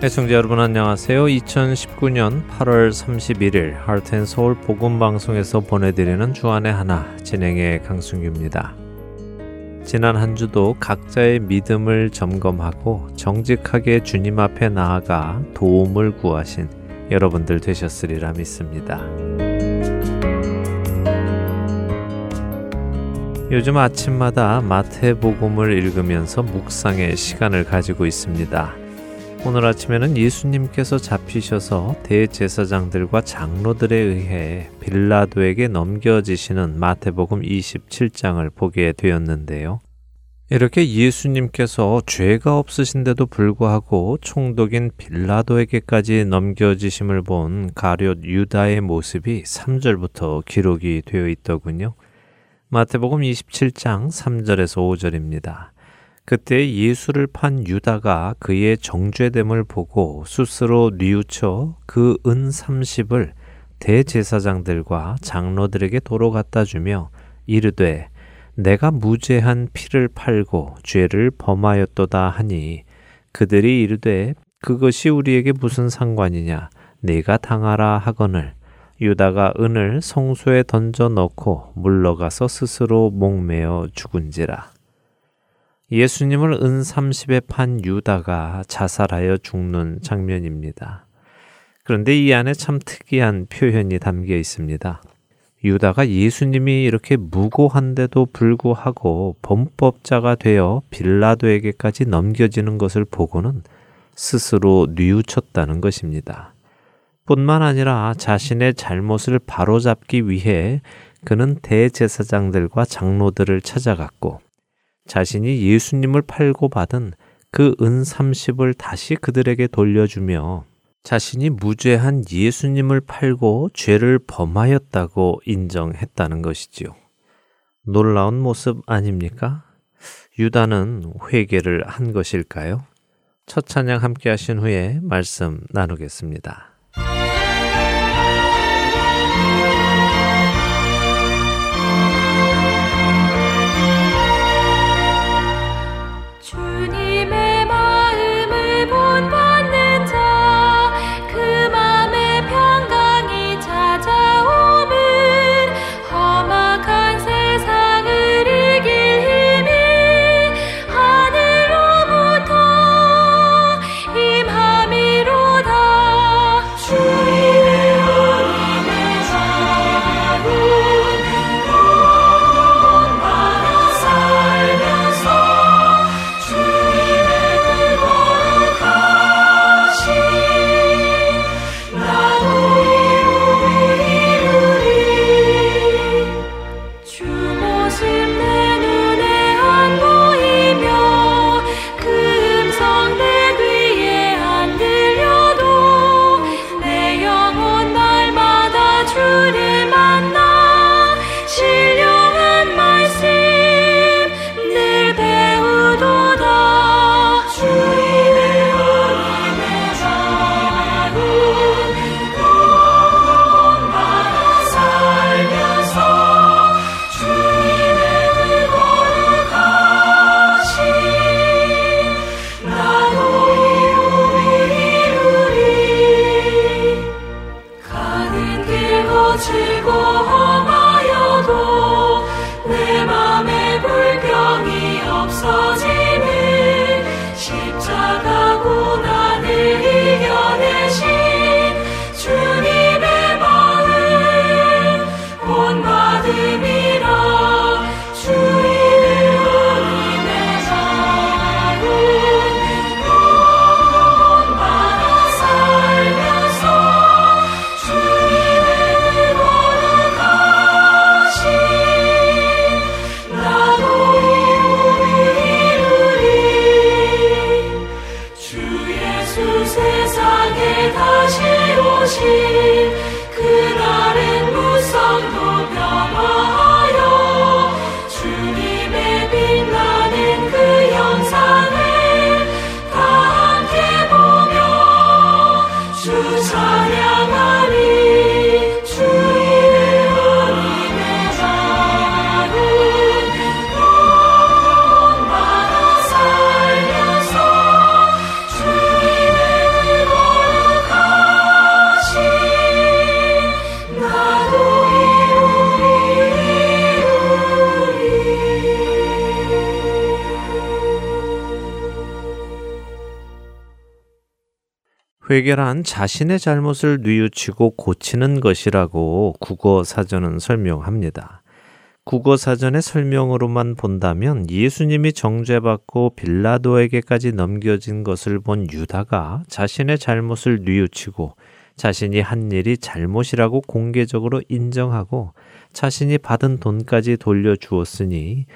애청자 여러분 안녕하세요. 2019년 8월 31일 하트앤서울 복음방송에서 보내드리는 주안의 하나 진행의 강승규입니다. 지난 한 주도 각자의 믿음을 점검하고 정직하게 주님 앞에 나아가 도움을 구하신 여러분들 되셨으리라 믿습니다. 요즘 아침마다 마태복음을 읽으면서 묵상의 시간을 가지고 있습니다. 오늘 아침에는 예수님께서 잡히셔서 대제사장들과 장로들에 의해 빌라도에게 넘겨지시는 마태복음 27장을 보게 되었는데요. 이렇게 예수님께서 죄가 없으신데도 불구하고 총독인 빌라도에게까지 넘겨지심을 본 가룟 유다의 모습이 3절부터 기록이 되어 있더군요. 마태복음 27장 3절에서 5절입니다. 그때 예수를 판 유다가 그의 정죄됨을 보고 스스로 뉘우쳐 그 은 30을 대제사장들과 장로들에게 도로 갖다 주며 이르되 내가 무죄한 피를 팔고 죄를 범하였도다 하니 그들이 이르되 그것이 우리에게 무슨 상관이냐? 내가 당하라 하거늘. 유다가 은을 성소에 던져 넣고 물러가서 스스로 목매어 죽은지라 예수님을 은 30에 판 유다가 자살하여 죽는 장면입니다. 그런데 이 안에 참 특이한 표현이 담겨 있습니다. 유다가 예수님이 이렇게 무고한데도 불구하고 범법자가 되어 빌라도에게까지 넘겨지는 것을 보고는 스스로 뉘우쳤다는 것입니다. 뿐만 아니라 자신의 잘못을 바로잡기 위해 그는 대제사장들과 장로들을 찾아갔고 자신이 예수님을 팔고 받은 그 은 30을 다시 그들에게 돌려주며 자신이 무죄한 예수님을 팔고 죄를 범하였다고 인정했다는 것이지요. 놀라운 모습 아닙니까? 유다는 회개를 한 것일까요? 첫 찬양 함께 하신 후에 말씀 나누겠습니다. 회개란 자신의 잘못을 뉘우치고 고치는 것이라고 국어 사전은 설명합니다. 국어 사전의 설명으로만 본다면 예수님이 정죄받고 빌라도에게까지 넘겨진 것을 본 유다가 자신의 잘못을 뉘우치고 자신이 한 일이 잘못이라고 공개적으로 인정하고 자신이 받은 돈까지 돌려주었으니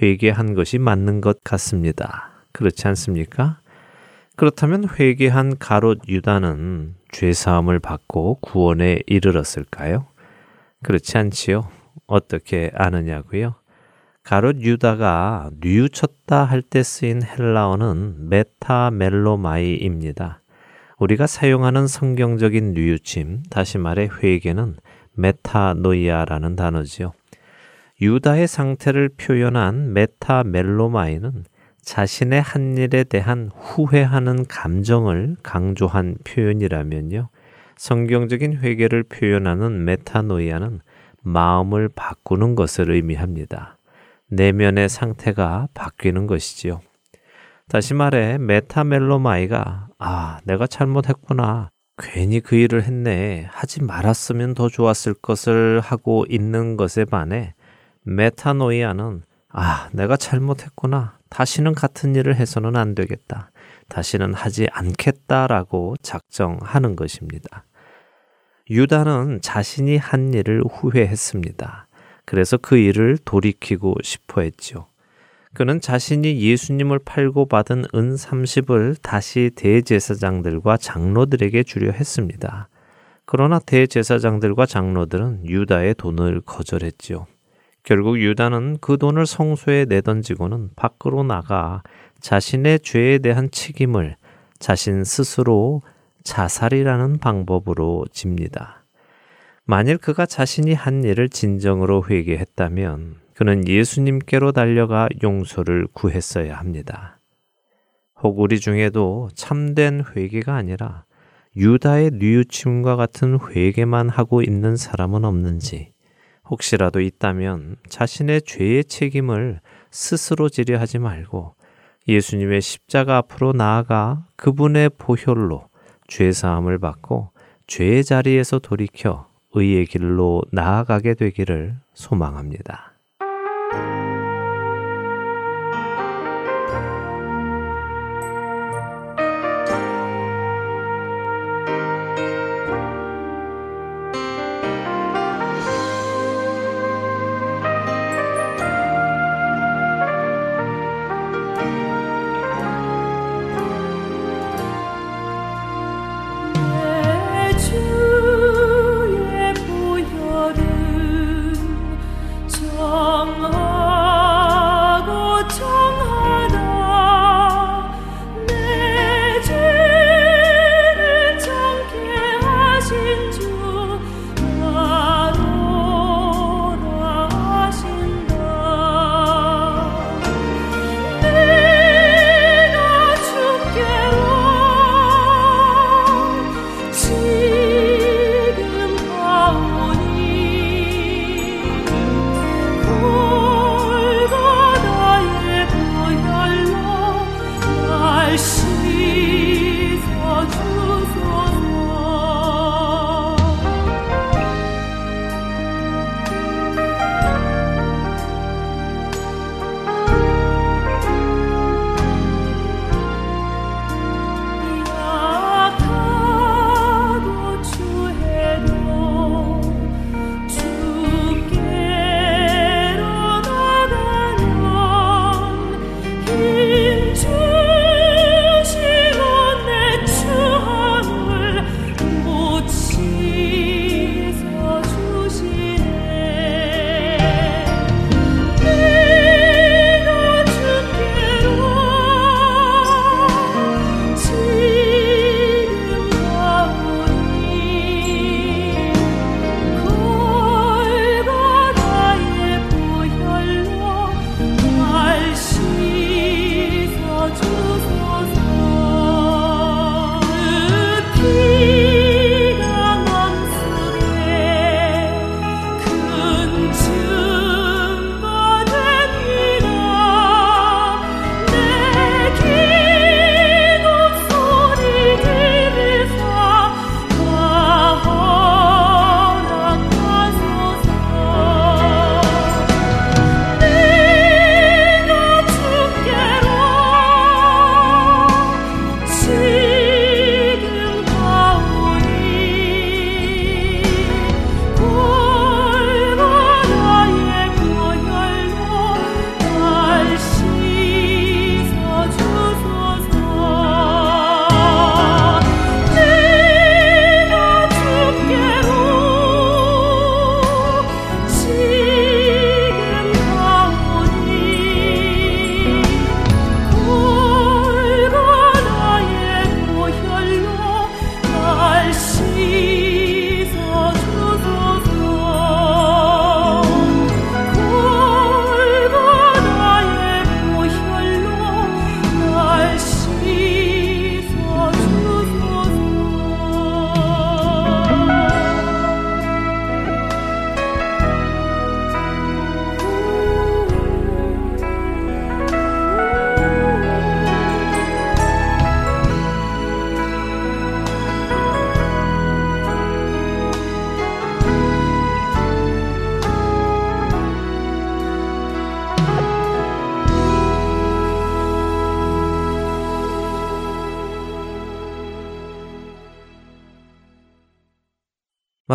회개한 것이 맞는 것 같습니다. 그렇지 않습니까? 그렇다면 회개한 가롯 유다는 죄사함을 받고 구원에 이르렀을까요? 그렇지 않지요. 어떻게 아느냐고요? 가롯 유다가 뉘우쳤다 할 때 쓰인 헬라어는 메타멜로마이입니다. 우리가 사용하는 성경적인 뉘우침, 다시 말해 회개는 메타노이아라는 단어지요. 유다의 상태를 표현한 메타멜로마이는 자신의 한 일에 대한 후회하는 감정을 강조한 표현이라면요. 성경적인 회개를 표현하는 메타노이아는 마음을 바꾸는 것을 의미합니다. 내면의 상태가 바뀌는 것이지요. 다시 말해 메타멜로마이가 아, 내가 잘못했구나. 괜히 그 일을 했네. 하지 말았으면 더 좋았을 것을 하고 있는 것에 반해 메타노이아는 아, 내가 잘못했구나. 다시는 같은 일을 해서는 안 되겠다. 다시는 하지 않겠다라고 작정하는 것입니다. 유다는 자신이 한 일을 후회했습니다. 그래서 그 일을 돌이키고 싶어 했지요. 그는 자신이 예수님을 팔고 받은 은 30을 다시 대제사장들과 장로들에게 주려 했습니다. 그러나 대제사장들과 장로들은 유다의 돈을 거절했지요. 결국 유다는 그 돈을 성소에 내던지고는 밖으로 나가 자신의 죄에 대한 책임을 자신 스스로 자살이라는 방법으로 집니다. 만일 그가 자신이 한 일을 진정으로 회개했다면 그는 예수님께로 달려가 용서를 구했어야 합니다. 혹 우리 중에도 참된 회개가 아니라 유다의 뉘우침과 같은 회개만 하고 있는 사람은 없는지 혹시라도 있다면 자신의 죄의 책임을 스스로 지려 하지 말고 예수님의 십자가 앞으로 나아가 그분의 보혈로 죄 사함을 받고 죄의 자리에서 돌이켜 의의 길로 나아가게 되기를 소망합니다.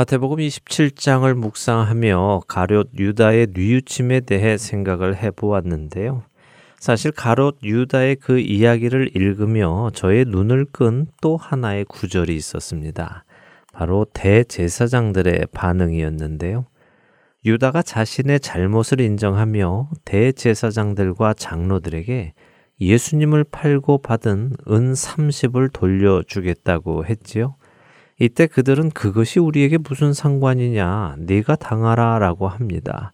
마태복음 27장을 묵상하며 가롯 유다의 뉘우침에 대해 생각을 해보았는데요. 사실 가롯 유다의 그 이야기를 읽으며 저의 눈을 끈 또 하나의 구절이 있었습니다. 바로 대제사장들의 반응이었는데요. 유다가 자신의 잘못을 인정하며 대제사장들과 장로들에게 예수님을 팔고 받은 은 30을 돌려주겠다고 했지요. 이때 그들은 그것이 우리에게 무슨 상관이냐, 네가 당하라 라고 합니다.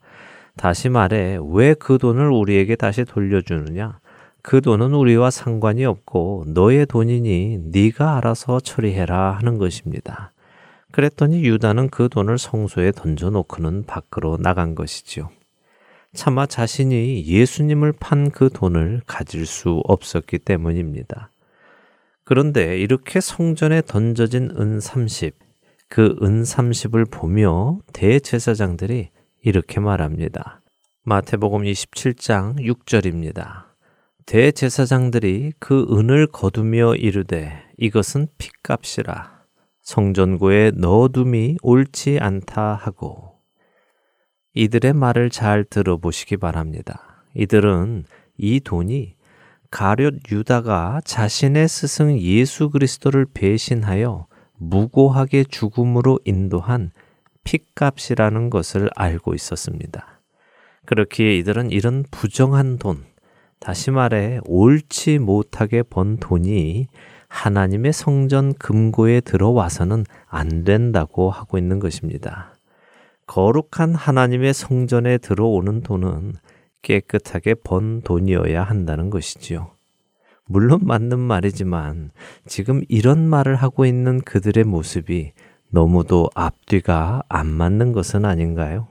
다시 말해 왜 그 돈을 우리에게 다시 돌려주느냐? 그 돈은 우리와 상관이 없고 너의 돈이니 네가 알아서 처리해라 하는 것입니다. 그랬더니 유다는 그 돈을 성소에 던져놓고는 밖으로 나간 것이지요. 차마 자신이 예수님을 판 그 돈을 가질 수 없었기 때문입니다. 그런데 이렇게 성전에 던져진 은 30, 그 은 30을 보며 대제사장들이 이렇게 말합니다. 마태복음 27장 6절입니다. 대제사장들이 그 은을 거두며 이르되 이것은 핏값이라 성전고에 넣어둠이 옳지 않다 하고 이들의 말을 잘 들어보시기 바랍니다. 이들은 이 돈이 가룟 유다가 자신의 스승 예수 그리스도를 배신하여 무고하게 죽음으로 인도한 핏값이라는 것을 알고 있었습니다. 그렇기에 이들은 이런 부정한 돈, 다시 말해 옳지 못하게 번 돈이 하나님의 성전 금고에 들어와서는 안 된다고 하고 있는 것입니다. 거룩한 하나님의 성전에 들어오는 돈은 깨끗하게 번 돈이어야 한다는 것이지요. 물론 맞는 말이지만 지금 이런 말을 하고 있는 그들의 모습이 너무도 앞뒤가 안 맞는 것은 아닌가요?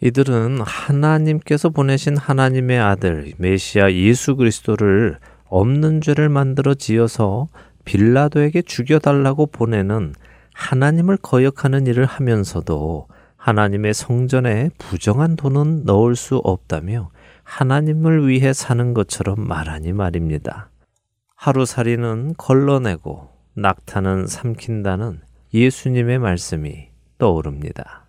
이들은 하나님께서 보내신 하나님의 아들 메시아 예수 그리스도를 없는 죄를 만들어 지어서 빌라도에게 죽여달라고 보내는 하나님을 거역하는 일을 하면서도 하나님의 성전에 부정한 돈은 넣을 수 없다며 하나님을 위해 사는 것처럼 말하니 말입니다. 하루살이는 걸러내고 낙타는 삼킨다는 예수님의 말씀이 떠오릅니다.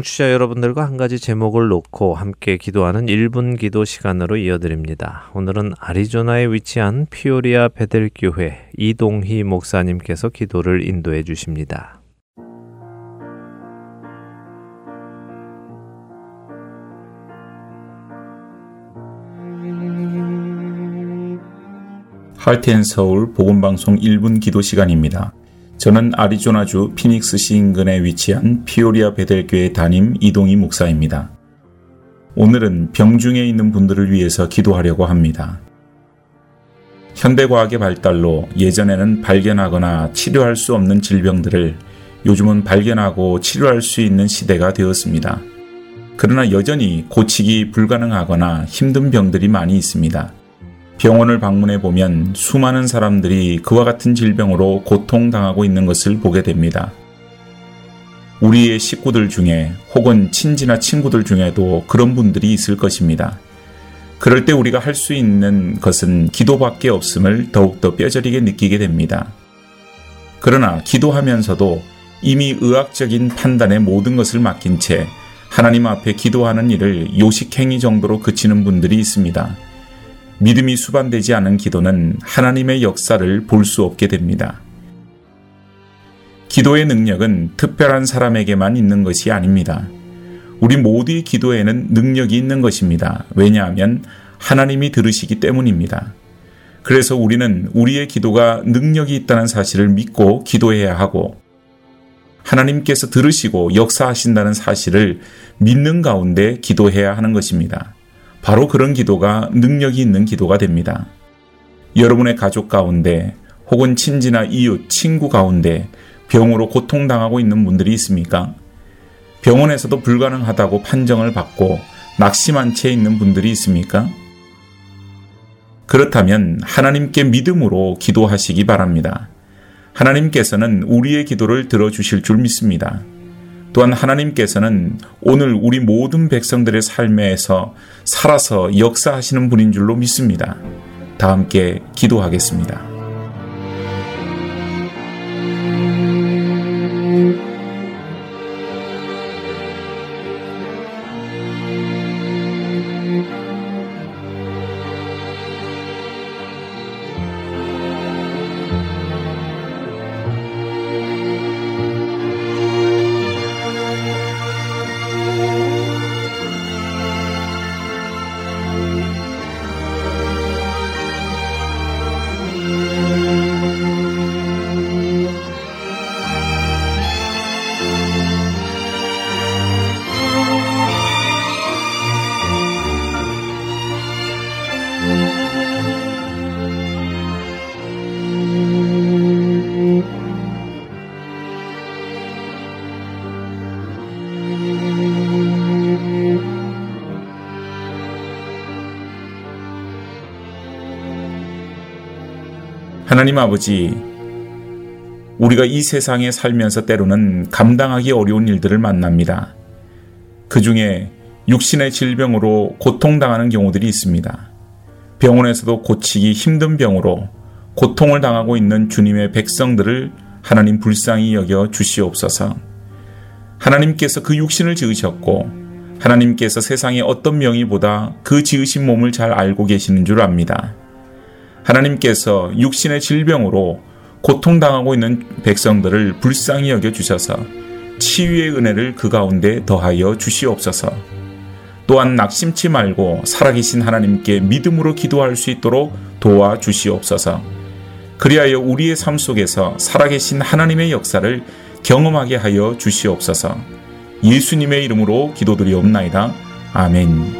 청취자 여러분들과 한 가지 제목을 놓고 함께 기도하는 1분 기도 시간으로 이어드립니다. 오늘은 아리조나에 위치한 피오리아 베델교회 이동희 목사님께서 기도를 인도해 주십니다. 할텐 서울 복음방송 1분 기도 시간입니다. 저는 아리조나주 피닉스시 인근에 위치한 피오리아 베델교회 담임 이동희 목사입니다. 오늘은 병중에 있는 분들을 위해서 기도하려고 합니다. 현대과학의 발달로 예전에는 발견하거나 치료할 수 없는 질병들을 요즘은 발견하고 치료할 수 있는 시대가 되었습니다. 그러나 여전히 고치기 불가능하거나 힘든 병들이 많이 있습니다. 병원을 방문해 보면 수많은 사람들이 그와 같은 질병으로 고통당하고 있는 것을 보게 됩니다. 우리의 식구들 중에 혹은 친지나 친구들 중에도 그런 분들이 있을 것입니다. 그럴 때 우리가 할 수 있는 것은 기도밖에 없음을 더욱더 뼈저리게 느끼게 됩니다. 그러나 기도하면서도 이미 의학적인 판단에 모든 것을 맡긴 채 하나님 앞에 기도하는 일을 요식행위 정도로 그치는 분들이 있습니다. 믿음이 수반되지 않은 기도는 하나님의 역사를 볼 수 없게 됩니다. 기도의 능력은 특별한 사람에게만 있는 것이 아닙니다. 우리 모두의 기도에는 능력이 있는 것입니다. 왜냐하면 하나님이 들으시기 때문입니다. 그래서 우리는 우리의 기도가 능력이 있다는 사실을 믿고 기도해야 하고 하나님께서 들으시고 역사하신다는 사실을 믿는 가운데 기도해야 하는 것입니다. 바로 그런 기도가 능력이 있는 기도가 됩니다. 여러분의 가족 가운데 혹은 친지나 이웃, 친구 가운데 병으로 고통당하고 있는 분들이 있습니까? 병원에서도 불가능하다고 판정을 받고 낙심한 채 있는 분들이 있습니까? 그렇다면 하나님께 믿음으로 기도하시기 바랍니다. 하나님께서는 우리의 기도를 들어주실 줄 믿습니다. 또한 하나님께서는 오늘 우리 모든 백성들의 삶에서 살아서 역사하시는 분인 줄로 믿습니다. 다 함께 기도하겠습니다. 하나님 아버지, 우리가 이 세상에 살면서 때로는 감당하기 어려운 일들을 만납니다. 그 중에 육신의 질병으로 고통당하는 경우들이 있습니다. 병원에서도 고치기 힘든 병으로 고통을 당하고 있는 주님의 백성들을 하나님 불쌍히 여겨 주시옵소서. 하나님께서 그 육신을 지으셨고 하나님께서 세상의 어떤 명의보다 그 지으신 몸을 잘 알고 계시는 줄 압니다. 하나님께서 육신의 질병으로 고통당하고 있는 백성들을 불쌍히 여겨 주셔서 치유의 은혜를 그 가운데 더하여 주시옵소서. 또한 낙심치 말고 살아계신 하나님께 믿음으로 기도할 수 있도록 도와 주시옵소서. 그리하여 우리의 삶 속에서 살아계신 하나님의 역사를 경험하게 하여 주시옵소서. 예수님의 이름으로 기도드리옵나이다. 아멘.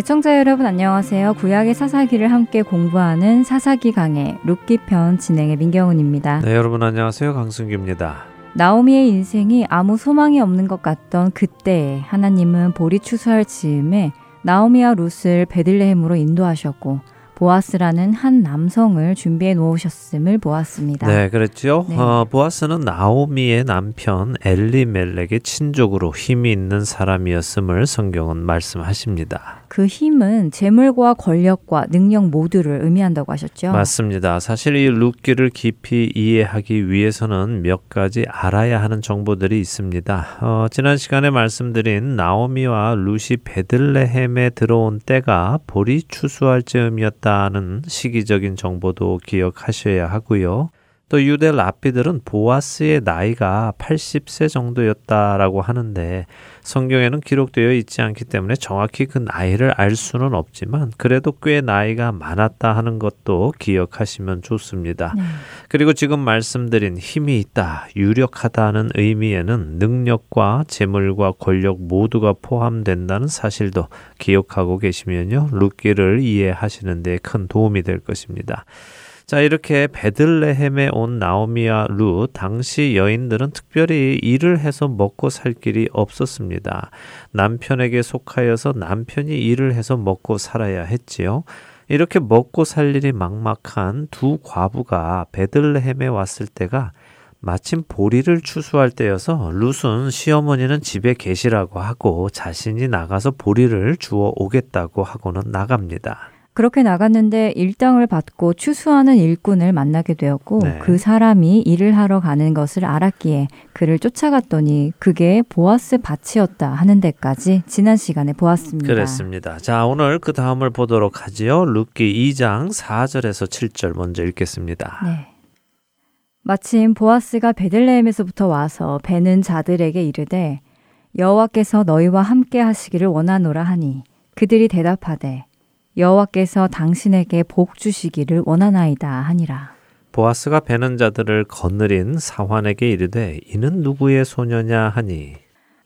애청자 여러분 안녕하세요. 구약의 사사기를 함께 공부하는 사사기 강의 룻기 편 진행의 민경훈입니다. 네, 여러분 안녕하세요. 강승규입니다. 나오미의 인생이 아무 소망이 없는 것 같던 그때 하나님은 보리 추수할 즈음에 나오미와 룻을 베들레헴으로 인도하셨고 보아스라는 한 남성을 준비해 놓으셨음을 보았습니다. 네, 그랬죠. 네. 어, 보아스는 나오미의 남편 엘리멜렉의 친족으로 힘이 있는 사람이었음을 성경은 말씀하십니다. 그 힘은 재물과 권력과 능력 모두를 의미한다고 하셨죠. 맞습니다. 사실 이 룻기를 깊이 이해하기 위해서는 몇 가지 알아야 하는 정보들이 있습니다. 어, 지난 시간에 말씀드린 나오미와 룻이 베들레헴에 들어온 때가 보리 추수할 즈음이었다는 시기적인 정보도 기억하셔야 하고요. 또 유대 랍비들은 보아스의 나이가 80세 정도였다라고 하는데 성경에는 기록되어 있지 않기 때문에 정확히 그 나이를 알 수는 없지만 그래도 꽤 나이가 많았다 하는 것도 기억하시면 좋습니다. 네. 그리고 지금 말씀드린 힘이 있다, 유력하다는 의미에는 능력과 재물과 권력 모두가 포함된다는 사실도 기억하고 계시면요. 룻기를 이해하시는 데 큰 도움이 될 것입니다. 자, 이렇게 베들레헴에 온 나오미와 루, 당시 여인들은 특별히 일을 해서 먹고 살 길이 없었습니다. 남편에게 속하여서 남편이 일을 해서 먹고 살아야 했지요. 이렇게 먹고 살 일이 막막한 두 과부가 베들레헴에 왔을 때가 마침 보리를 추수할 때여서 룻은 시어머니는 집에 계시라고 하고 자신이 나가서 보리를 주워 오겠다고 하고는 나갑니다. 그렇게 나갔는데 일당을 받고 추수하는 일꾼을 만나게 되었고 네. 그 사람이 일을 하러 가는 것을 알았기에 그를 쫓아갔더니 그게 보아스 밭이었다 하는 데까지 지난 시간에 보았습니다. 그렇습니다. 자, 오늘 그 다음을 보도록 하지요. 룻기 2장 4절에서 7절 먼저 읽겠습니다. 네. 마침 보아스가 베들레헴에서부터 와서 배는 자들에게 이르되 여호와께서 너희와 함께 하시기를 원하노라 하니 그들이 대답하되 여호와께서 당신에게 복 주시기를 원하나이다 하니라. 보아스가 베는 자들을 거느린 사환에게 이르되 이는 누구의 소녀냐 하니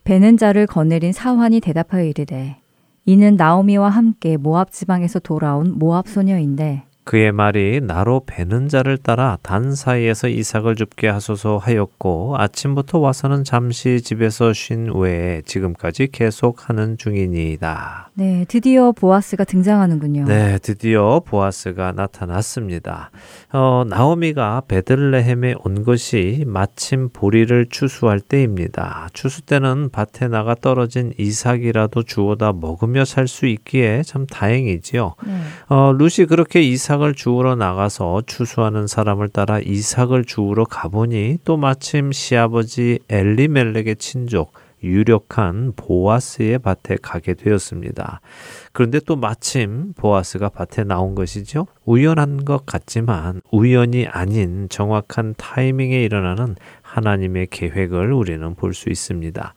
베는 자를 거느린 사환이 대답하여 이르되 이는 나오미와 함께 모압 지방에서 돌아온 모압 소녀인데 그의 말이 나로 베는 자를 따라 단 사이에서 이삭을 줍게 하소서 하였고 아침부터 와서는 잠시 집에서 쉰 외에 지금까지 계속 하는 중이니이다. 네, 드디어 보아스가 등장하는군요. 네, 드디어 보아스가 나타났습니다. 어, 나오미가 베들레헴에 온 것이 마침 보리를 추수할 때입니다. 추수 때는 밭에 나가 떨어진 이삭이라도 주워다 먹으며 살 수 있기에 참 다행이지요. 네. 어, 루시 그렇게 이삭 이삭을 주우러 나가서 추수하는 사람을 따라 이삭을 주우러 가보니 또 마침 시아버지 엘리멜렉의 친족 유력한 보아스의 밭에 가게 되었습니다. 그런데 또 마침 보아스가 밭에 나온 것이죠. 우연한 것 같지만 우연이 아닌 정확한 타이밍에 일어나는 하나님의 계획을 우리는 볼 수 있습니다.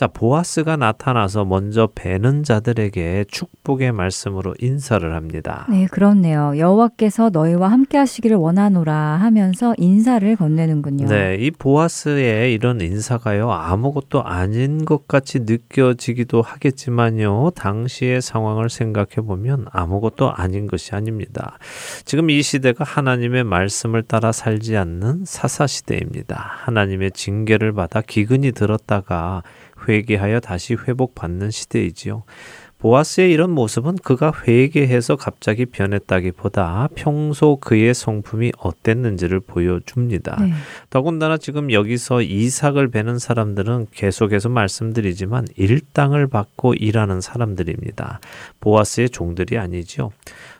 자, 보아스가 나타나서 먼저 배는 자들에게 축복의 말씀으로 인사를 합니다. 네, 그렇네요. 여호와께서 너희와 함께 하시기를 원하노라 하면서 인사를 건네는군요. 네, 이 보아스의 이런 인사가요. 아무것도 아닌 것 같이 느껴지기도 하겠지만요. 당시의 상황을 생각해 보면 아무것도 아닌 것이 아닙니다. 지금 이 시대가 하나님의 말씀을 따라 살지 않는 사사 시대입니다. 하나님의 징계를 받아 기근이 들었다가 회개하여 다시 회복받는 시대이지요. 보아스의 이런 모습은 그가 회개해서 갑자기 변했다기보다 평소 그의 성품이 어땠는지를 보여줍니다. 네. 더군다나 지금 여기서 이삭을 베는 사람들은 계속해서 말씀드리지만 일당을 받고 일하는 사람들입니다. 보아스의 종들이 아니죠.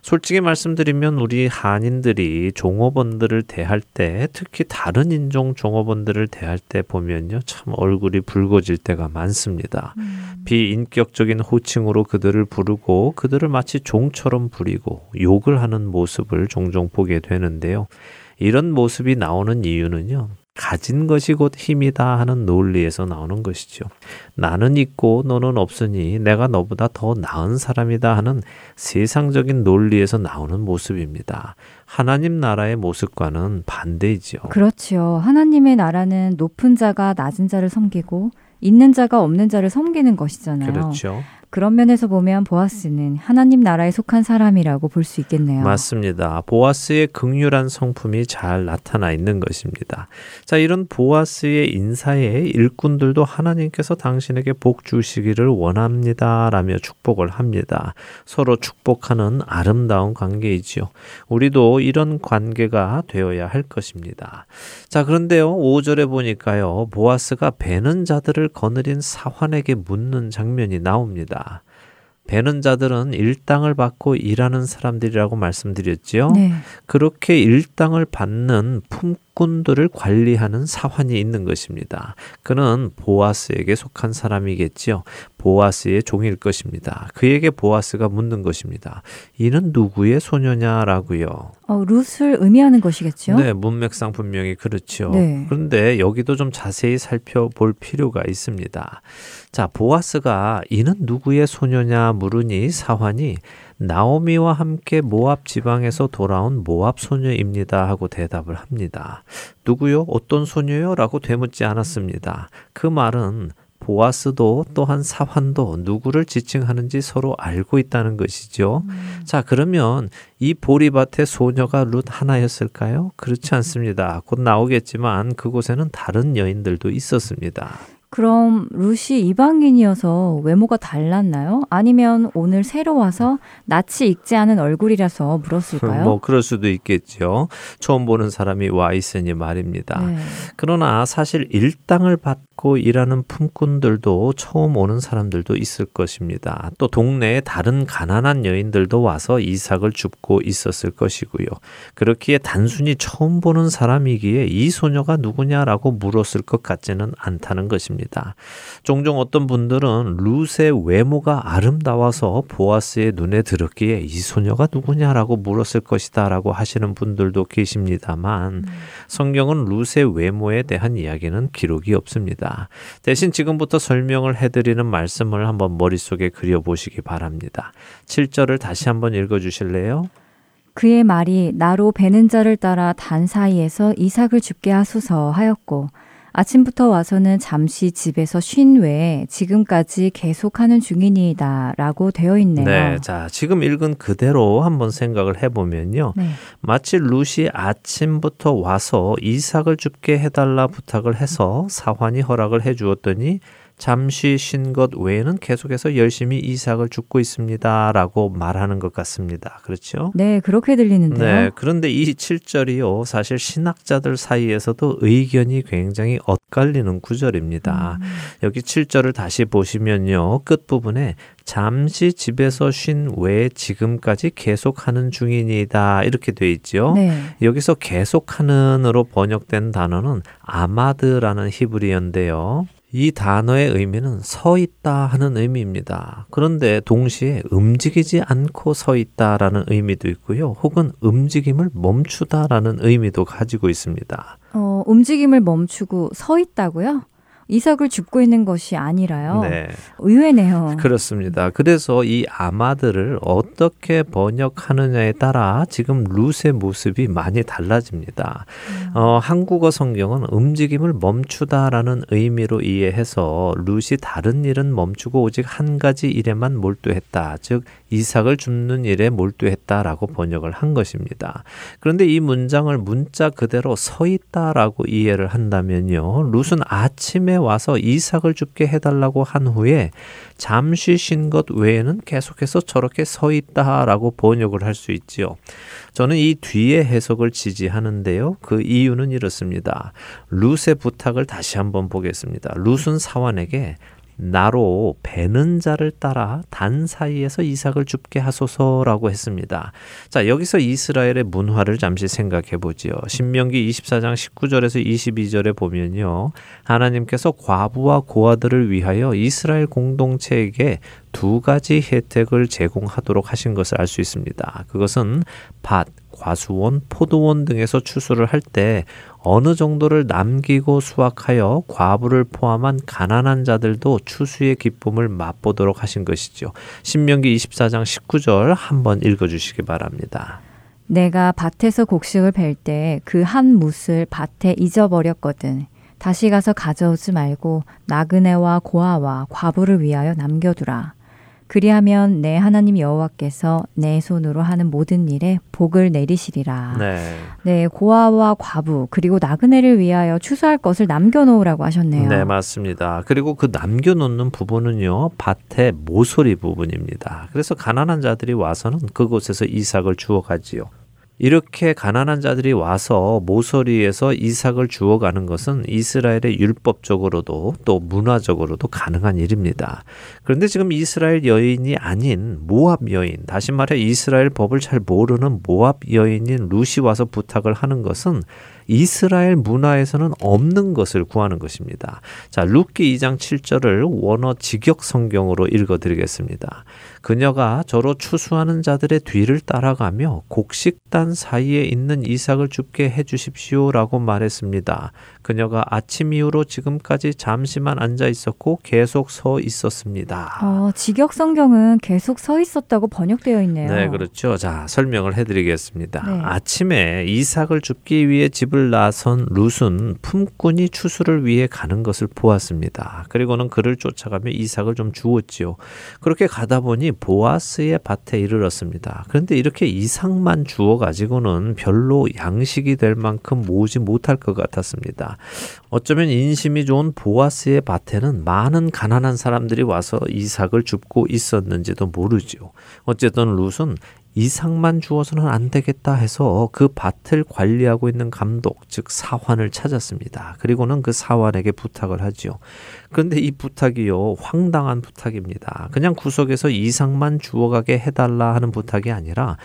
솔직히 말씀드리면 우리 한인들이 종업원들을 대할 때 특히 다른 인종 종업원들을 대할 때 보면요 참 얼굴이 붉어질 때가 많습니다. 음. 비인격적인 호칭으로 그들을 부르고 그들을 마치 종처럼 부리고 욕을 하는 모습을 종종 보게 되는데요. 이런 모습이 나오는 이유는요. 가진 것이 곧 힘이다 하는 논리에서 나오는 것이죠. 나는 있고 너는 없으니 내가 너보다 더 나은 사람이다 하는 세상적인 논리에서 나오는 모습입니다. 하나님 나라의 모습과는 반대이지요. 그렇지요. 하나님의 나라는 높은 자가 낮은 자를 섬기고 있는 자가 없는 자를 섬기는 것이잖아요. 그렇죠. 그런 면에서 보면 보아스는 하나님 나라에 속한 사람이라고 볼 수 있겠네요. 맞습니다. 보아스의 극률한 성품이 잘 나타나 있는 것입니다. 자, 이런 보아스의 인사에 일꾼들도 하나님께서 당신에게 복 주시기를 원합니다라며 축복을 합니다. 서로 축복하는 아름다운 관계이지요. 우리도 이런 관계가 되어야 할 것입니다. 자, 그런데요. 5절에 보니까요. 보아스가 배는 자들을 거느린 사환에게 묻는 장면이 나옵니다. 배는 자들은 일당을 받고 일하는 사람들이라고 말씀드렸지요. 네. 그렇게 일당을 받는 품꾼 들을 관리하는 사환이 있는 것입니다. 그는 보아스에게 속한 사람이겠지요. 보아스의 종일 것입니다. 그에게 보아스가 묻는 것입니다. 이는 누구의 소녀냐라고요. 어, 룻을 의미하는 것이겠죠. 네, 문맥상 분명히 그렇죠. 네. 그런데 여기도 좀 자세히 살펴볼 필요가 있습니다. 자, 보아스가 이는 누구의 소녀냐 물으니 사환이 나오미와 함께 모압 지방에서 돌아온 모압 소녀입니다 하고 대답을 합니다. 누구요? 어떤 소녀요? 라고 되묻지 않았습니다. 그 말은 보아스도 또한 사환도 누구를 지칭하는지 서로 알고 있다는 것이죠. 음. 자, 그러면 이 보리밭의 소녀가 룻 하나였을까요? 그렇지 않습니다. 곧 나오겠지만 그곳에는 다른 여인들도 있었습니다. 그럼 루시 이방인이어서 외모가 달랐나요? 아니면 오늘 새로 와서 낯이 익지 않은 얼굴이라서 물었을까요? 뭐 그럴 수도 있겠죠. 처음 보는 사람이 와 있으니 말입니다. 네. 그러나 사실 일당을 받고 일하는 품꾼들도 처음 오는 사람들도 있을 것입니다. 또 동네에 다른 가난한 여인들도 와서 이삭을 줍고 있었을 것이고요. 그렇기에 단순히 처음 보는 사람이기에 이 소녀가 누구냐라고 물었을 것 같지는 않다는 것입니다. 있습니다. 종종 어떤 분들은 룻의 외모가 아름다워서 보아스의 눈에 들었기에 이 소녀가 누구냐라고 물었을 것이다라고 하시는 분들도 계십니다만 음. 성경은 룻의 외모에 대한 이야기는 기록이 없습니다. 대신 지금부터 설명을 해드리는 말씀을 한번 머릿속에 그려보시기 바랍니다. 7절을 다시 한번 읽어주실래요? 그의 말이 나로 베는 자를 따라 단 사이에서 이삭을 죽게 하소서 하였고 아침부터 와서는 잠시 집에서 쉰 외에 지금까지 계속하는 중이니다 라고 되어 있네요. 네. 자, 지금 읽은 그대로 한번 생각을 해보면요. 네. 마치 루시 아침부터 와서 이삭을 죽게 해달라 부탁을 해서 사환이 허락을 해 주었더니 잠시 쉰 것 외에는 계속해서 열심히 이삭을 죽고 있습니다 라고 말하는 것 같습니다. 그렇죠? 네, 그렇게 들리는데요. 네, 그런데 이 7절이요. 사실 신학자들 사이에서도 의견이 굉장히 엇갈리는 구절입니다. 음. 여기 7절을 다시 보시면요. 끝부분에 잠시 집에서 쉰 외에 지금까지 계속하는 중이니다 이렇게 돼 있죠. 네. 여기서 계속하는으로 번역된 단어는 아마드라는 히브리어인데요. 이 단어의 의미는 서 있다 하는 의미입니다. 그런데 동시에 움직이지 않고 서 있다라는 의미도 있고요. 혹은 움직임을 멈추다라는 의미도 가지고 있습니다. 어, 움직임을 멈추고 서 있다고요? 이삭을 줍고 있는 것이 아니라요. 네. 의외네요. 그렇습니다. 그래서 이 아마드를 어떻게 번역하느냐에 따라 지금 룻의 모습이 많이 달라집니다. 음. 어, 한국어 성경은 움직임을 멈추다라는 의미로 이해해서 룻이 다른 일은 멈추고 오직 한 가지 일에만 몰두했다. 즉 이삭을 줍는 일에 몰두했다라고 번역을 한 것입니다. 그런데 이 문장을 문자 그대로 서 있다라고 이해를 한다면요. 룻은 아침에 와서 이삭을 줍게 해달라고 한 후에 잠시 쉰 것 외에는 계속해서 저렇게 서 있다라고 번역을 할 수 있지요. 저는 이 뒤에 해석을 지지하는데요. 그 이유는 이렇습니다. 룻의 부탁을 다시 한번 보겠습니다. 룻은 사환에게 나로 배는 자를 따라 단 사이에서 이삭을 줍게 하소서라고 했습니다. 자, 여기서 이스라엘의 문화를 잠시 생각해 보지요. 신명기 24장 19절에서 22절에 보면요. 하나님께서 과부와 고아들을 위하여 이스라엘 공동체에게 두 가지 혜택을 제공하도록 하신 것을 알 수 있습니다. 그것은 밭, 과수원, 포도원 등에서 추수를 할 때 어느 정도를 남기고 수확하여 과부를 포함한 가난한 자들도 추수의 기쁨을 맛보도록 하신 것이죠. 신명기 24장 19절 한번 읽어 주시기 바랍니다. 내가 밭에서 곡식을 벨 때 그 한 뭇을 밭에 잊어버렸거든. 다시 가서 가져오지 말고 나그네와 고아와 과부를 위하여 남겨두라. 그리하면 내 하나님 여호와께서 내 손으로 하는 모든 일에 복을 내리시리라. 네. 네, 고아와 과부 그리고 나그네를 위하여 추수할 것을 남겨놓으라고 하셨네요. 네, 맞습니다. 그리고 그 남겨놓는 부분은요, 밭의 모서리 부분입니다. 그래서 가난한 자들이 와서는 그곳에서 이삭을 주워가지요. 이렇게 가난한 자들이 와서 모서리에서 이삭을 주워가는 것은 이스라엘의 율법적으로도 또 문화적으로도 가능한 일입니다. 그런데 지금 이스라엘 여인이 아닌 모압 여인, 다시 말해 이스라엘 법을 잘 모르는 모압 여인인 루시 와서 부탁을 하는 것은 이스라엘 문화에서는 없는 것을 구하는 것입니다. 자, 룻기 2장 7절을 원어 직역 성경으로 읽어 드리겠습니다. 그녀가 저로 추수하는 자들의 뒤를 따라가며 곡식단 사이에 있는 이삭을 줍게 해 주십시오라고 말했습니다. 그녀가 아침 이후로 지금까지 잠시만 앉아 있었고 계속 서 있었습니다. 어, 직역 성경은 계속 서 있었다고 번역되어 있네요. 네, 그렇죠. 자, 설명을 해 드리겠습니다. 네. 아침에 이삭을 줍기 위해 집을 나선 룻은 품꾼이 추수를 위해 가는 것을 보았습니다. 그리고는 그를 쫓아가며 이삭을 좀 주었지요. 그렇게 가다 보니 보아스의 밭에 이르렀습니다. 그런데 이렇게 이상만 주어 가지고는 별로 양식이 될 만큼 모으지 못할 것 같았습니다. 어쩌면 인심이 좋은 보아스의 밭에는 많은 가난한 사람들이 와서 이삭을 줍고 있었는지도 모르죠. 어쨌든 룻은 이상만 주어서는 안 되겠다 해서 그 밭을 관리하고 있는 감독, 즉 사환을 찾았습니다. 그리고는 그 사환에게 부탁을 하지요. 그런데 이 부탁이요, 황당한 부탁입니다. 그냥 구석에서 이상만 주어가게 해달라 하는 부탁이 아니라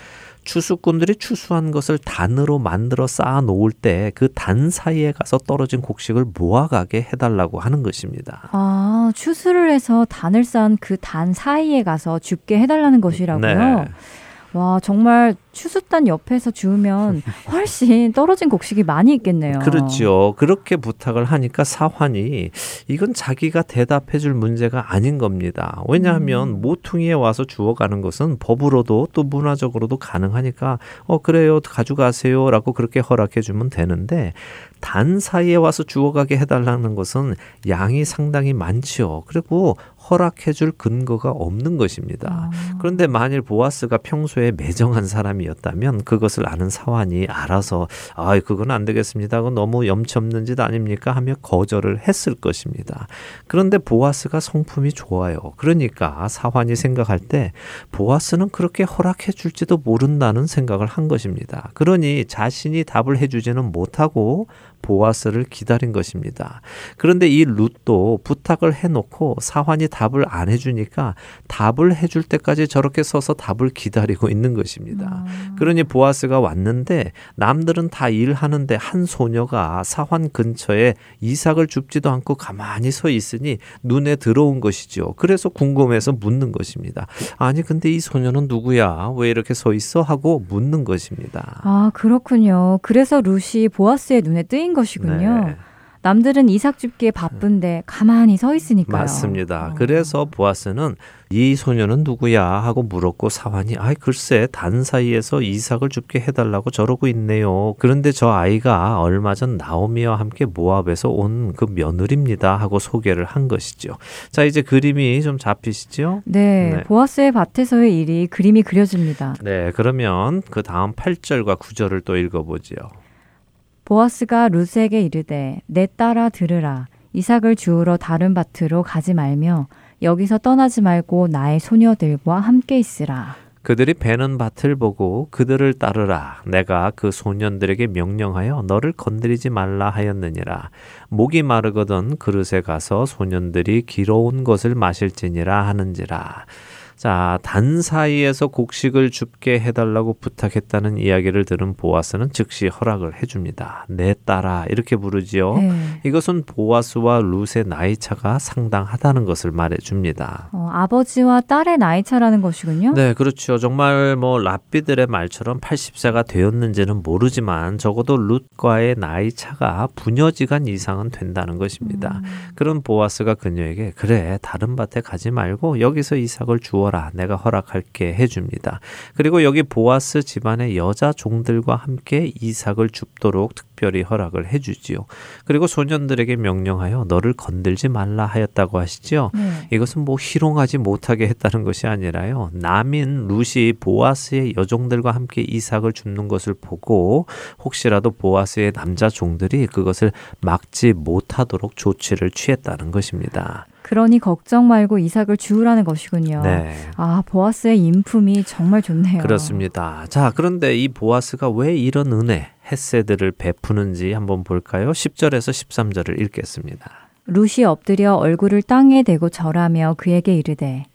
추수꾼들이 추수한 것을 단으로 만들어 쌓아 놓을 때 그 단 사이에 가서 떨어진 곡식을 모아가게 해달라고 하는 것입니다. 아, 추수를 해서 단을 쌓은 그 단 사이에 가서 죽게 해달라는 것이라고요? 네. 와, 정말 추수단 옆에서 주우면 훨씬 떨어진 곡식이 많이 있겠네요. 그렇죠. 그렇게 부탁을 하니까 사환이 이건 자기가 대답해 줄 문제가 아닌 겁니다. 왜냐하면 음. 모퉁이에 와서 주워가는 것은 법으로도 또 문화적으로도 가능하니까 어, 그래요. 가져가세요. 라고 그렇게 허락해 주면 되는데 단 사이에 와서 주워가게 해달라는 것은 양이 상당히 많지요. 그리고 허락해 줄 근거가 없는 것입니다. 아. 그런데 만일 보아스가 평소에 매정한 사람이 었다면 그것을 아는 사환이 알아서 아, 그건 안 되겠습니다. 그건 너무 염치 없는 짓 아닙니까? 하며 거절을 했을 것입니다. 그런데 보아스가 성품이 좋아요. 그러니까 사환이 생각할 때 보아스는 그렇게 허락해 줄지도 모른다는 생각을 한 것입니다. 그러니 자신이 답을 해주지는 못하고 보아스를 기다린 것입니다. 그런데 이 룻도 부탁을 해놓고 사환이 답을 안 해주니까 답을 해줄 때까지 저렇게 서서 답을 기다리고 있는 것입니다. 음. 그러니 보아스가 왔는데 남들은 다 일하는데 한 소녀가 사환 근처에 이삭을 줍지도 않고 가만히 서 있으니 눈에 들어온 것이죠. 그래서 궁금해서 묻는 것입니다. 아니 근데 이 소녀는 누구야? 왜 이렇게 서 있어? 하고 묻는 것입니다. 아 그렇군요. 그래서 룻이 보아스의 눈에 뜨인 것이군요. 네. 남들은 이삭 줍기에 바쁜데 가만히 서 있으니까요. 맞습니다. 어. 그래서 보아스는 이 소녀는 누구야 하고 물었고 사환이 아이 글쎄 단 사이에서 이삭을 줍게 해달라고 저러고 있네요. 그런데 저 아이가 얼마 전 나오미와 함께 모압에서 온 그 며느리입니다 하고 소개를 한 것이죠. 자 이제 그림이 좀 잡히시죠? 네, 네. 보아스의 밭에서의 일이 그림이 그려집니다. 네, 그러면 그 다음 8절과 9절을 또 읽어보지요. 보아스가 루스에게 이르되 내 딸아 들으라 이삭을 주우러 다른 밭으로 가지 말며 여기서 떠나지 말고 나의 소녀들과 함께 있으라. 그들이 베는 밭을 보고 그들을 따르라. 내가 그 소년들에게 명령하여 너를 건드리지 말라 하였느니라. 목이 마르거든 그릇에 가서 소년들이 길어온 것을 마실지니라 하는지라. 자, 단 사이에서 곡식을 줍게 해달라고 부탁했다는 이야기를 들은 보아스는 즉시 허락을 해줍니다. 내 딸아 이렇게 부르지요. 네. 이것은 보아스와 룻의 나이 차가 상당하다는 것을 말해줍니다. 어, 아버지와 딸의 나이 차라는 것이군요. 네, 그렇죠. 정말 뭐 랍비들의 말처럼 80세가 되었는지는 모르지만 적어도 룻과의 나이 차가 부녀지간 이상은 된다는 것입니다. 음. 그런 보아스가 그녀에게 그래 다른 밭에 가지 말고 여기서 이삭을 주어 주어라. 내가 허락할게 해줍니다. 그리고 여기 보아스 집안의 여자 종들과 함께 이삭을 줍도록 특별히 허락을 해주지요. 그리고 소년들에게 명령하여 너를 건들지 말라 하였다고 하시죠. 네. 이것은 뭐 희롱하지 못하게 했다는 것이 아니라요. 남인 루시 보아스의 여종들과 함께 이삭을 줍는 것을 보고 혹시라도 보아스의 남자 종들이 그것을 막지 못하도록 조치를 취했다는 것입니다. 그러니 걱정 말고 이삭을 주우라는 것이군요. 네. 아, 보아스의 인품이 정말 좋네요. 그렇습니다. 자, 그런데 이 보아스가 왜 이런 은혜, 햇세들을 베푸는지 한번 볼까요? 10절에서 13절을 읽겠습니다. 루시 엎드려 얼굴을 땅에 대고 절하며 그에게 이르되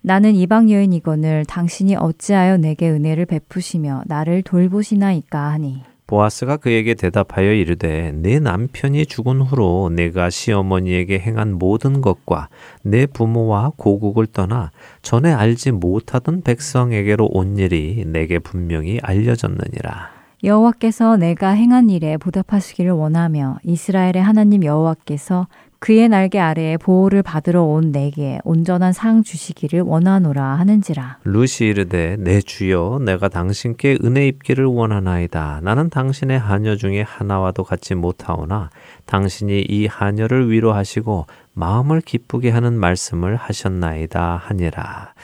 나는 이방 여인이거늘 당신이 어찌하여 내게 은혜를 베푸시며 나를 돌보시나이까 하니 보아스가 그에게 대답하여 이르되 내 남편이 죽은 후로 내가 시어머니에게 행한 모든 것과 내 부모와 고국을 떠나 전에 알지 못하던 백성에게로 온 일이 내게 분명히 알려졌느니라. 여호와께서 내가 행한 일에 보답하시기를 원하며 이스라엘의 하나님 여호와께서 그의 날개 아래에 보호를 받으러 온 내게 온전한 상 주시기를 원하노라 하는지라. 루시 이르되 내 주여 내가 당신께 은혜 입기를 원하나이다. 나는 당신의 하녀 중에 하나와도 같지 못하오나 당신이 이 하녀를 위로하시고 마음을 기쁘게 하는 말씀을 하셨나이다 하니라.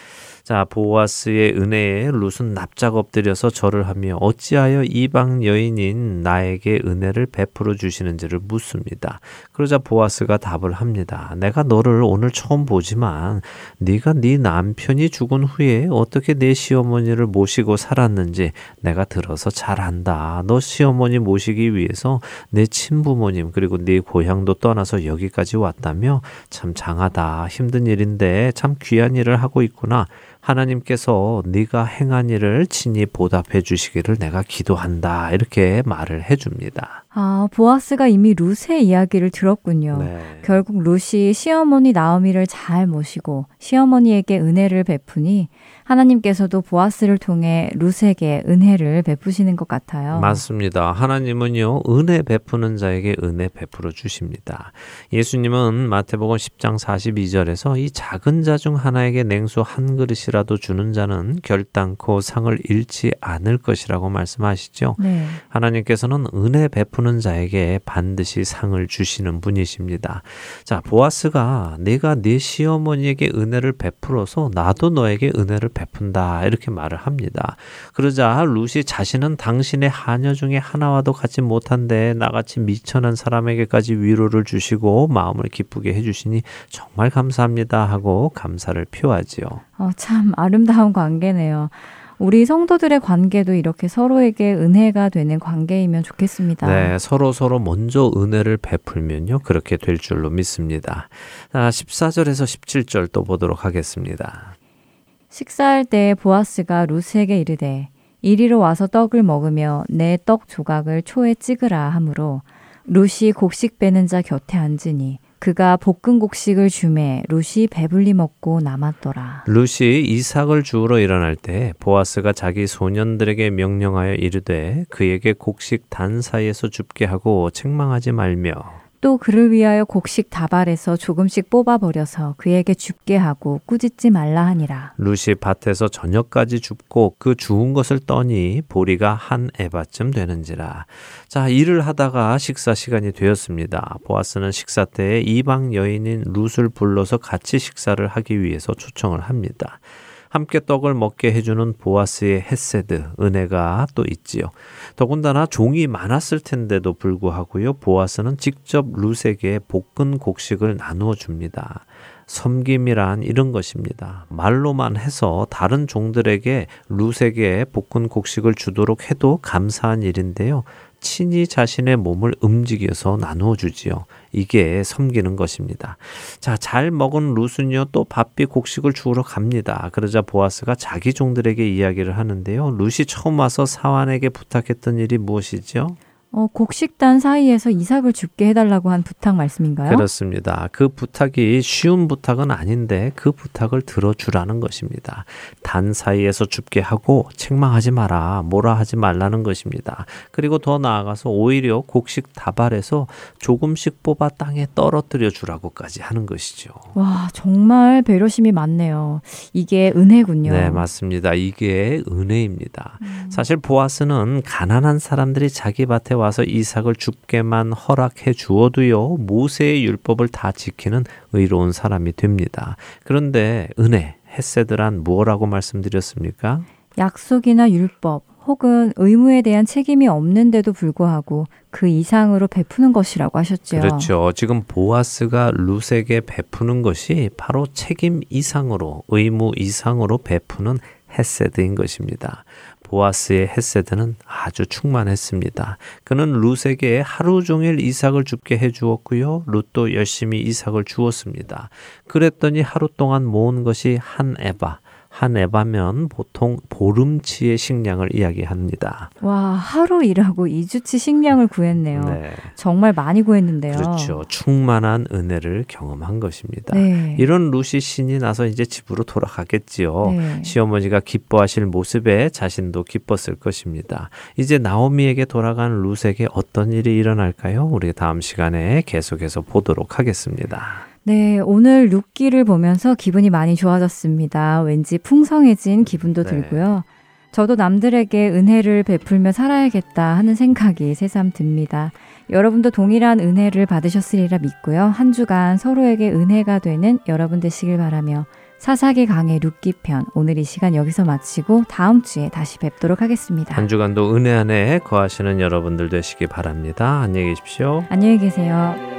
자, 보아스의 은혜에 룻은 납작 엎드려서 절을 하며 어찌하여 이방 여인인 나에게 은혜를 베풀어 주시는지를 묻습니다. 그러자 보아스가 답을 합니다. 내가 너를 오늘 처음 보지만 네가 네 남편이 죽은 후에 어떻게 내 시어머니를 모시고 살았는지 내가 들어서 잘 안다. 너 시어머니 모시기 위해서 내 친부모님 그리고 네 고향도 떠나서 여기까지 왔다며 참 장하다. 힘든 일인데 참 귀한 일을 하고 있구나. 하나님께서 네가 행한 일을 친히 보답해 주시기를 내가 기도한다. 이렇게 말을 해 줍니다. 아, 보아스가 이미 룻의 이야기를 들었군요. 네. 결국 룻이 시어머니 나오미를 잘 모시고 시어머니에게 은혜를 베푸니 하나님께서도 보아스를 통해 룻에게 은혜를 베푸시는 것 같아요. 맞습니다. 하나님은요, 은혜 베푸는 자에게 은혜 베풀어 주십니다. 예수님은 마태복음 10장 42절에서 이 작은 자 중 하나에게 냉수 한 그릇이라도 주는 자는 결단코 상을 잃지 않을 것이라고 말씀하시죠. 네. 하나님께서는 은혜 베푸는 자에게 반드시 상을 주시는 분이십니다. 자, 보아스가 내가 네 시어머니에게 은혜를 베풀어서 나도 너에게 은혜를 베푼다 이렇게 말을 합니다. 그러자 루시 자신은 당신의 하녀 중에 하나와도 같지 못한데 나같이 미천한 사람에게까지 위로를 주시고 마음을 기쁘게 해주시니 정말 감사합니다 하고 감사를 표하지요. 어, 참 아름다운 관계네요. 우리 성도들의 관계도 이렇게 서로에게 은혜가 되는 관계이면 좋겠습니다. 네, 서로 서로 먼저 은혜를 베풀면요. 그렇게 될 줄로 믿습니다. 자, 14절에서 17절 또 보도록 하겠습니다. 식사할 때 보아스가 루스에게 이르되 이리로 와서 떡을 먹으며 내 떡 조각을 초에 찍으라 하므로 루시 곡식 빼는 자 곁에 앉으니 그가 볶은 곡식을 주매 루시 배불리 먹고 남았더라. 루시 이삭을 주우러 일어날 때 보아스가 자기 소년들에게 명령하여 이르되 그에게 곡식 단 사이에서 줍게 하고 책망하지 말며 또 그를 위하여 곡식 다발에서 조금씩 뽑아버려서 그에게 줍게 하고 꾸짖지 말라 하니라. 루시 밭에서 저녁까지 줍고 그 주운 것을 떠니 보리가 한 에바쯤 되는지라. 자, 일을 하다가 식사 시간이 되었습니다. 보아스는 식사 때에 이방 여인인 룻을 불러서 같이 식사를 하기 위해서 초청을 합니다. 함께 떡을 먹게 해주는 보아스의 헤세드 은혜가 또 있지요. 더군다나 종이 많았을 텐데도 불구하고요. 보아스는 직접 룻에게 볶은 곡식을 나누어 줍니다. 섬김이란 이런 것입니다. 말로만 해서 다른 종들에게 룻에게 볶은 곡식을 주도록 해도 감사한 일인데요. 친히 자신의 몸을 움직여서 나누어 주지요. 이게 섬기는 것입니다. 자, 잘 먹은 루스는요, 또 바삐 곡식을 주우러 갑니다. 그러자 보아스가 자기 종들에게 이야기를 하는데요. 루시 처음 와서 사환에게 부탁했던 일이 무엇이죠? 어, 곡식단 사이에서 이삭을 죽게 해달라고 한 부탁 말씀인가요? 그렇습니다. 그 부탁이 쉬운 부탁은 아닌데 그 부탁을 들어주라는 것입니다. 단 사이에서 죽게 하고 책망하지 마라, 뭐라 하지 말라는 것입니다. 그리고 더 나아가서 오히려 곡식 다발에서 조금씩 뽑아 땅에 떨어뜨려 주라고까지 하는 것이죠. 와, 정말 배려심이 많네요. 이게 은혜군요. 네, 맞습니다. 이게 은혜입니다. 음. 사실 보아스는 가난한 사람들이 자기 밭에 와서 이삭을 죽게만 허락해 주어도요, 모세의 율법을 다 지키는 의로운 사람이 됩니다. 그런데 은혜, 헤세드란 무엇라고 말씀드렸습니까? 약속이나 율법 혹은 의무에 대한 책임이 없는데도 불구하고 그 이상으로 베푸는 것이라고 하셨죠. 그렇죠. 지금 보아스가 룻에게 베푸는 것이 바로 책임 이상으로 의무 이상으로 베푸는 헤세드인 것입니다. 보아스의 헤세드는 아주 충만했습니다. 그는 룻에게 하루 종일 이삭을 줍게 해 주었고요. 룻도 열심히 이삭을 주었습니다. 그랬더니 하루 동안 모은 것이 한 에바, 한 에바면 보통 보름치의 식량을 이야기합니다. 와, 하루 일하고 2주치 식량을 구했네요. 네. 정말 많이 구했는데요. 그렇죠. 충만한 은혜를 경험한 것입니다. 네. 이런 루시 신이 나서 이제 집으로 돌아가겠지요. 네. 시어머니가 기뻐하실 모습에 자신도 기뻤을 것입니다. 이제 나오미에게 돌아간 루스에게 어떤 일이 일어날까요? 우리 다음 시간에 계속해서 보도록 하겠습니다. 네, 오늘 룩기를 보면서 기분이 많이 좋아졌습니다. 왠지 풍성해진 기분도 네. 들고요. 저도 남들에게 은혜를 베풀며 살아야겠다 하는 생각이 새삼 듭니다. 여러분도 동일한 은혜를 받으셨으리라 믿고요. 한 주간 서로에게 은혜가 되는 여러분 되시길 바라며 사사기 강의 룩기 편 오늘 이 시간 여기서 마치고 다음 주에 다시 뵙도록 하겠습니다. 한 주간도 은혜 안에 거하시는 여러분들 되시기 바랍니다. 안녕히 계십시오. 안녕히 계세요.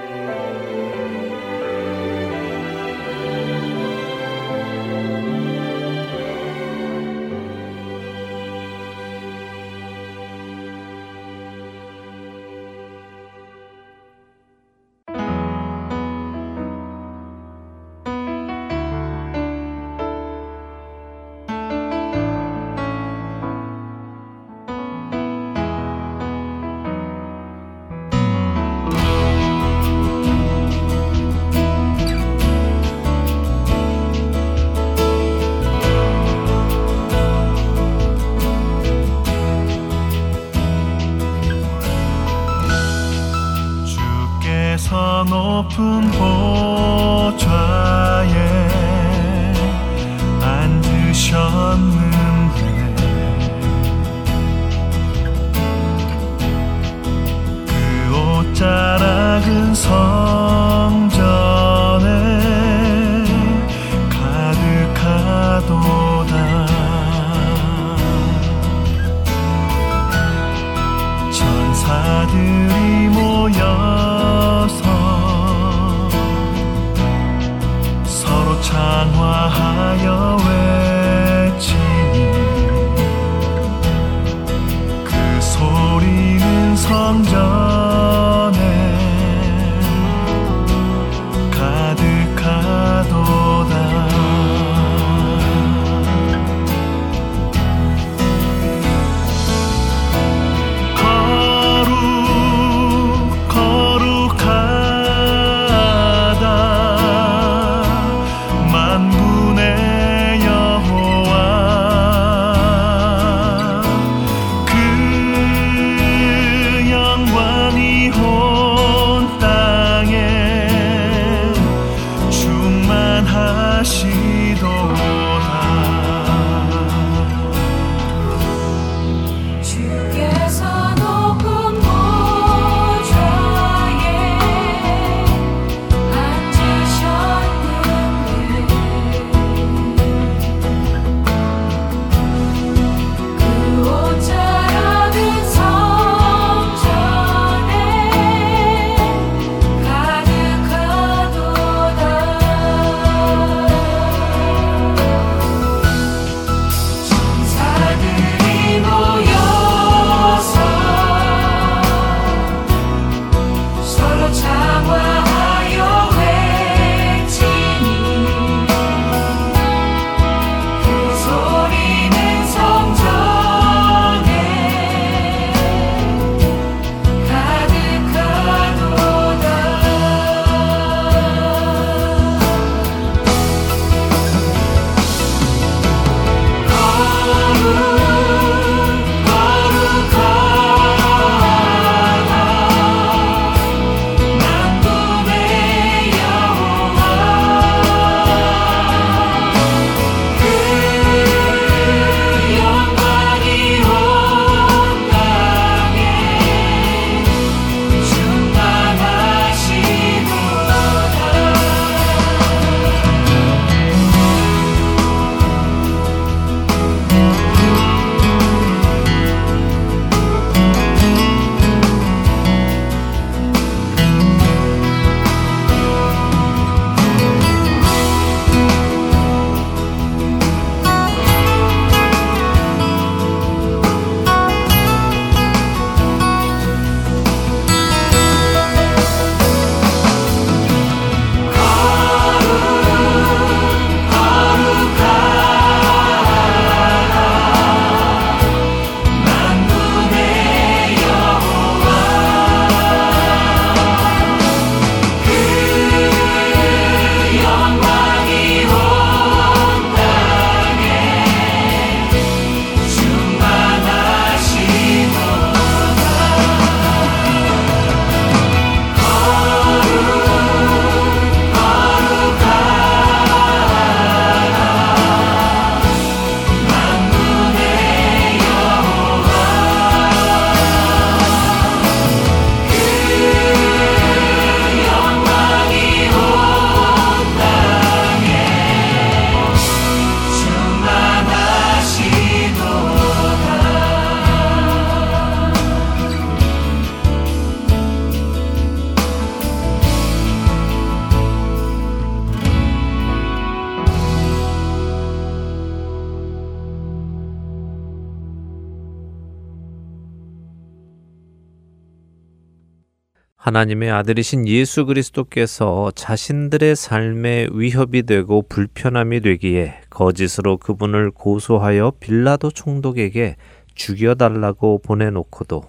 하나님의 아들이신 예수 그리스도께서 자신들의 삶에 위협이 되고 불편함이 되기에 거짓으로 그분을 고소하여 빌라도 총독에게 죽여달라고 보내놓고도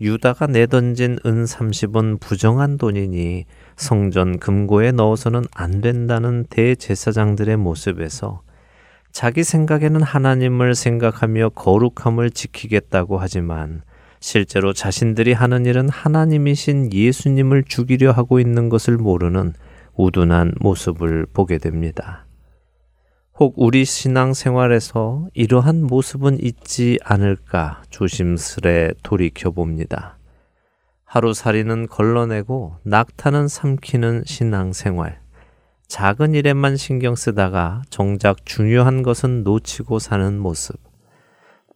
유다가 내던진 은 30은 부정한 돈이니 성전 금고에 넣어서는 안 된다는 대제사장들의 모습에서 자기 생각에는 하나님을 생각하며 거룩함을 지키겠다고 하지만 실제로 자신들이 하는 일은 하나님이신 예수님을 죽이려 하고 있는 것을 모르는 우둔한 모습을 보게 됩니다. 혹 우리 신앙 생활에서 이러한 모습은 있지 않을까 조심스레 돌이켜 봅니다. 하루살이는 걸러내고 낙타는 삼키는 신앙 생활. 작은 일에만 신경 쓰다가 정작 중요한 것은 놓치고 사는 모습.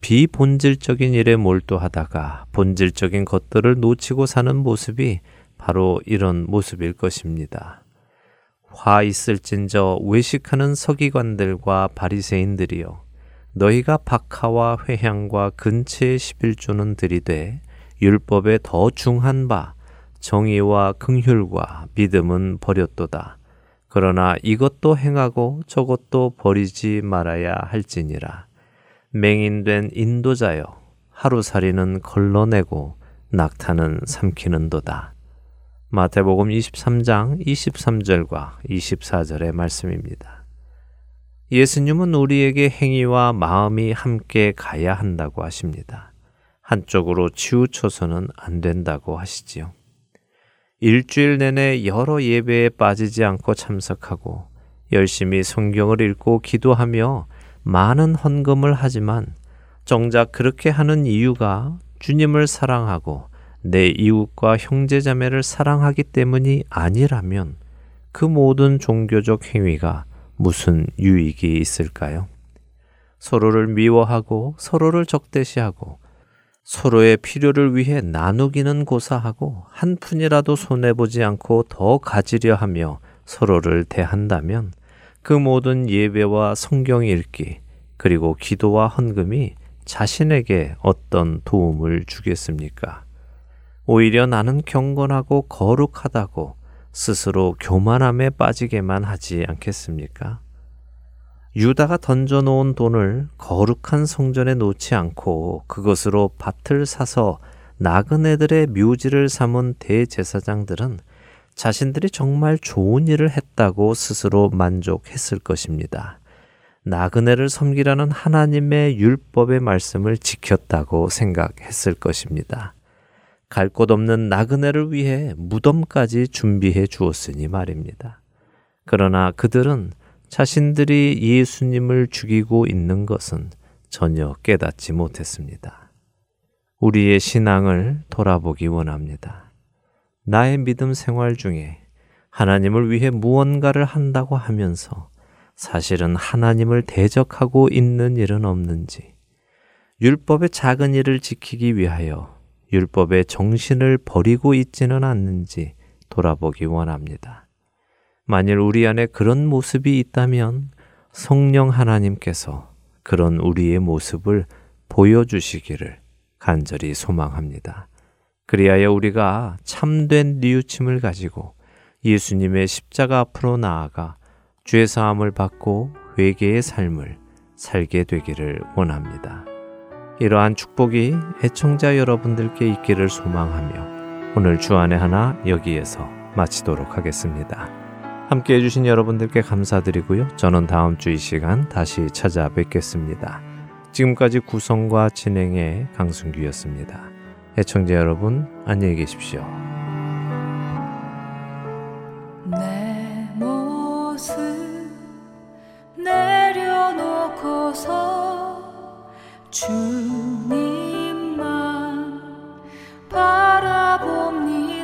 비본질적인 일에 몰두하다가 본질적인 것들을 놓치고 사는 모습이 바로 이런 모습일 것입니다. 화 있을진저 외식하는 서기관들과 바리새인들이여 너희가 박하와 회향과 근체의 11조는 들이되 율법에 더 중한 바 정의와 긍휼과 믿음은 버렸도다. 그러나 이것도 행하고 저것도 버리지 말아야 할지니라. 맹인된 인도자여 하루살이는 걸러내고 낙타는 삼키는도다. 마태복음 23장 23절과 24절의 말씀입니다. 예수님은 우리에게 행위와 마음이 함께 가야 한다고 하십니다. 한쪽으로 치우쳐서는 안 된다고 하시지요. 일주일 내내 여러 예배에 빠지지 않고 참석하고 열심히 성경을 읽고 기도하며 많은 헌금을 하지만 정작 그렇게 하는 이유가 주님을 사랑하고 내 이웃과 형제자매를 사랑하기 때문이 아니라면 그 모든 종교적 행위가 무슨 유익이 있을까요? 서로를 미워하고 서로를 적대시하고 서로의 필요를 위해 나누기는 고사하고 한 푼이라도 손해보지 않고 더 가지려 하며 서로를 대한다면 그 모든 예배와 성경 읽기, 그리고 기도와 헌금이 자신에게 어떤 도움을 주겠습니까? 오히려 나는 경건하고 거룩하다고 스스로 교만함에 빠지게만 하지 않겠습니까? 유다가 던져놓은 돈을 거룩한 성전에 놓지 않고 그것으로 밭을 사서 나그네들의 묘지를 삼은 대제사장들은 자신들이 정말 좋은 일을 했다고 스스로 만족했을 것입니다. 나그네를 섬기라는 하나님의 율법의 말씀을 지켰다고 생각했을 것입니다. 갈 곳 없는 나그네를 위해 무덤까지 준비해 주었으니 말입니다. 그러나 그들은 자신들이 예수님을 죽이고 있는 것은 전혀 깨닫지 못했습니다. 우리의 신앙을 돌아보기 원합니다. 나의 믿음 생활 중에 하나님을 위해 무언가를 한다고 하면서 사실은 하나님을 대적하고 있는 일은 없는지, 율법의 작은 일을 지키기 위하여 율법의 정신을 버리고 있지는 않는지 돌아보기 원합니다. 만일 우리 안에 그런 모습이 있다면 성령 하나님께서 그런 우리의 모습을 보여주시기를 간절히 소망합니다. 그리하여 우리가 참된 뉘우침을 가지고 예수님의 십자가 앞으로 나아가 죄 사함을 받고 회개의 삶을 살게 되기를 원합니다. 이러한 축복이 애청자 여러분들께 있기를 소망하며 오늘 주안의 하나 여기에서 마치도록 하겠습니다. 함께 해주신 여러분들께 감사드리고요. 저는 다음 주 이 시간 다시 찾아뵙겠습니다. 지금까지 구성과 진행의 강승규였습니다. 애청자 여러분 안녕히 계십시오. 주님만 바라봅니다.